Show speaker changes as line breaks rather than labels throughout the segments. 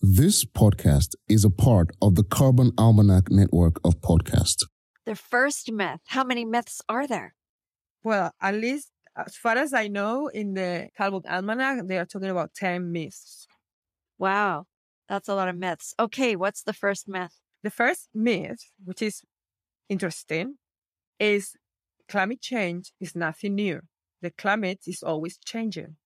This podcast is a part of the Carbon Almanac network of podcasts.
The first myth. How many myths are there?
Well, at least as far as I know, in the Carbon Almanac, they are talking about 10 myths.
Wow. That's a lot of myths. Okay, what's the first myth?
The first myth, which is interesting, is climate change is nothing new. The climate is always changing.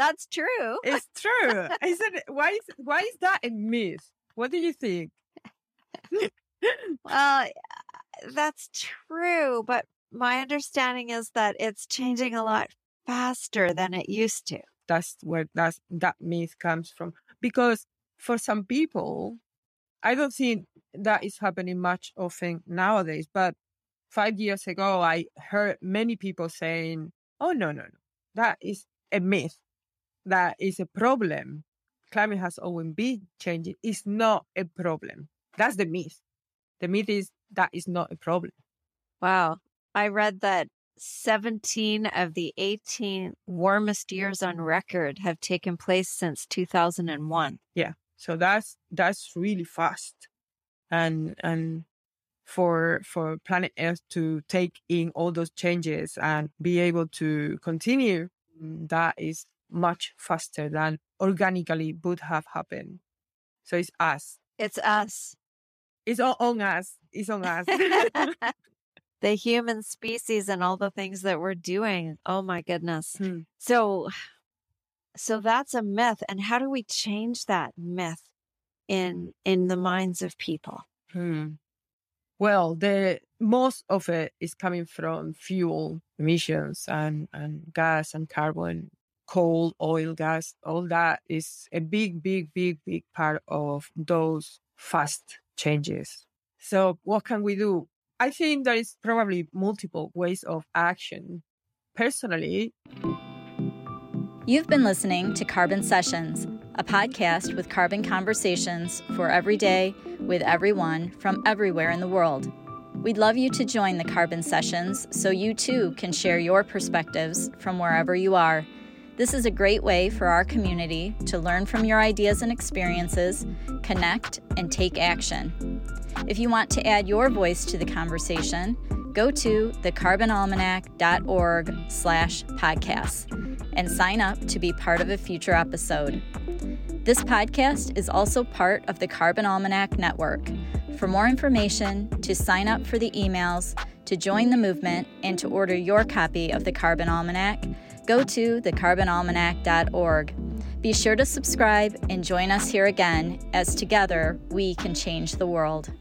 That's true.
It's true. Isn't it? Why is why is that a myth? What do you think?
well, uh, that's true, but my understanding is that it's changing a lot faster than it used to.
That's where that's that myth comes from. Because for some people, I don't think that is happening much often nowadays. But five years ago, I heard many people saying, "Oh no, no, no, that is a myth. That is a problem. Climate has always been changing. It's not a problem. That's the myth. The myth is that is not a problem."
Wow. I read that 17 of the 18 warmest years on record have taken place since 2001.
Yeah. So that's that's really fast. And and for for planet Earth to take in all those changes and be able to continue, mm, that is much faster than organically would have happened. So it's us.
It's us.
It's on, on us. It's on us.
the human species and all the things that we're doing. Oh my goodness.
Hmm.
So so that's a myth and how do we change that myth in in the minds of people?
Hmm. Well, the most of it is coming from fuel emissions and and gas and carbon, coal, oil, gas, all that is a big big big big part of those fast changes. So what can we do? I think there is probably multiple ways of action. Personally,
you've been listening to Carbon Sessions, a podcast with carbon conversations for every day with everyone from everywhere in the world. We'd love you to join the Carbon Sessions so you too can share your perspectives from wherever you are. This is a great way for our community to learn from your ideas and experiences, connect, and take action. If you want to add your voice to the conversation, go to thecarbonalmanac.org slash podcasts and sign up to be part of a future episode. This podcast is also part of the Carbon Almanac Network. For more information, to sign up for the emails, to join the movement, and to order your copy of the Carbon Almanac, go to thecarbonalmanac.org. Be sure to subscribe and join us here again as together we can change the world.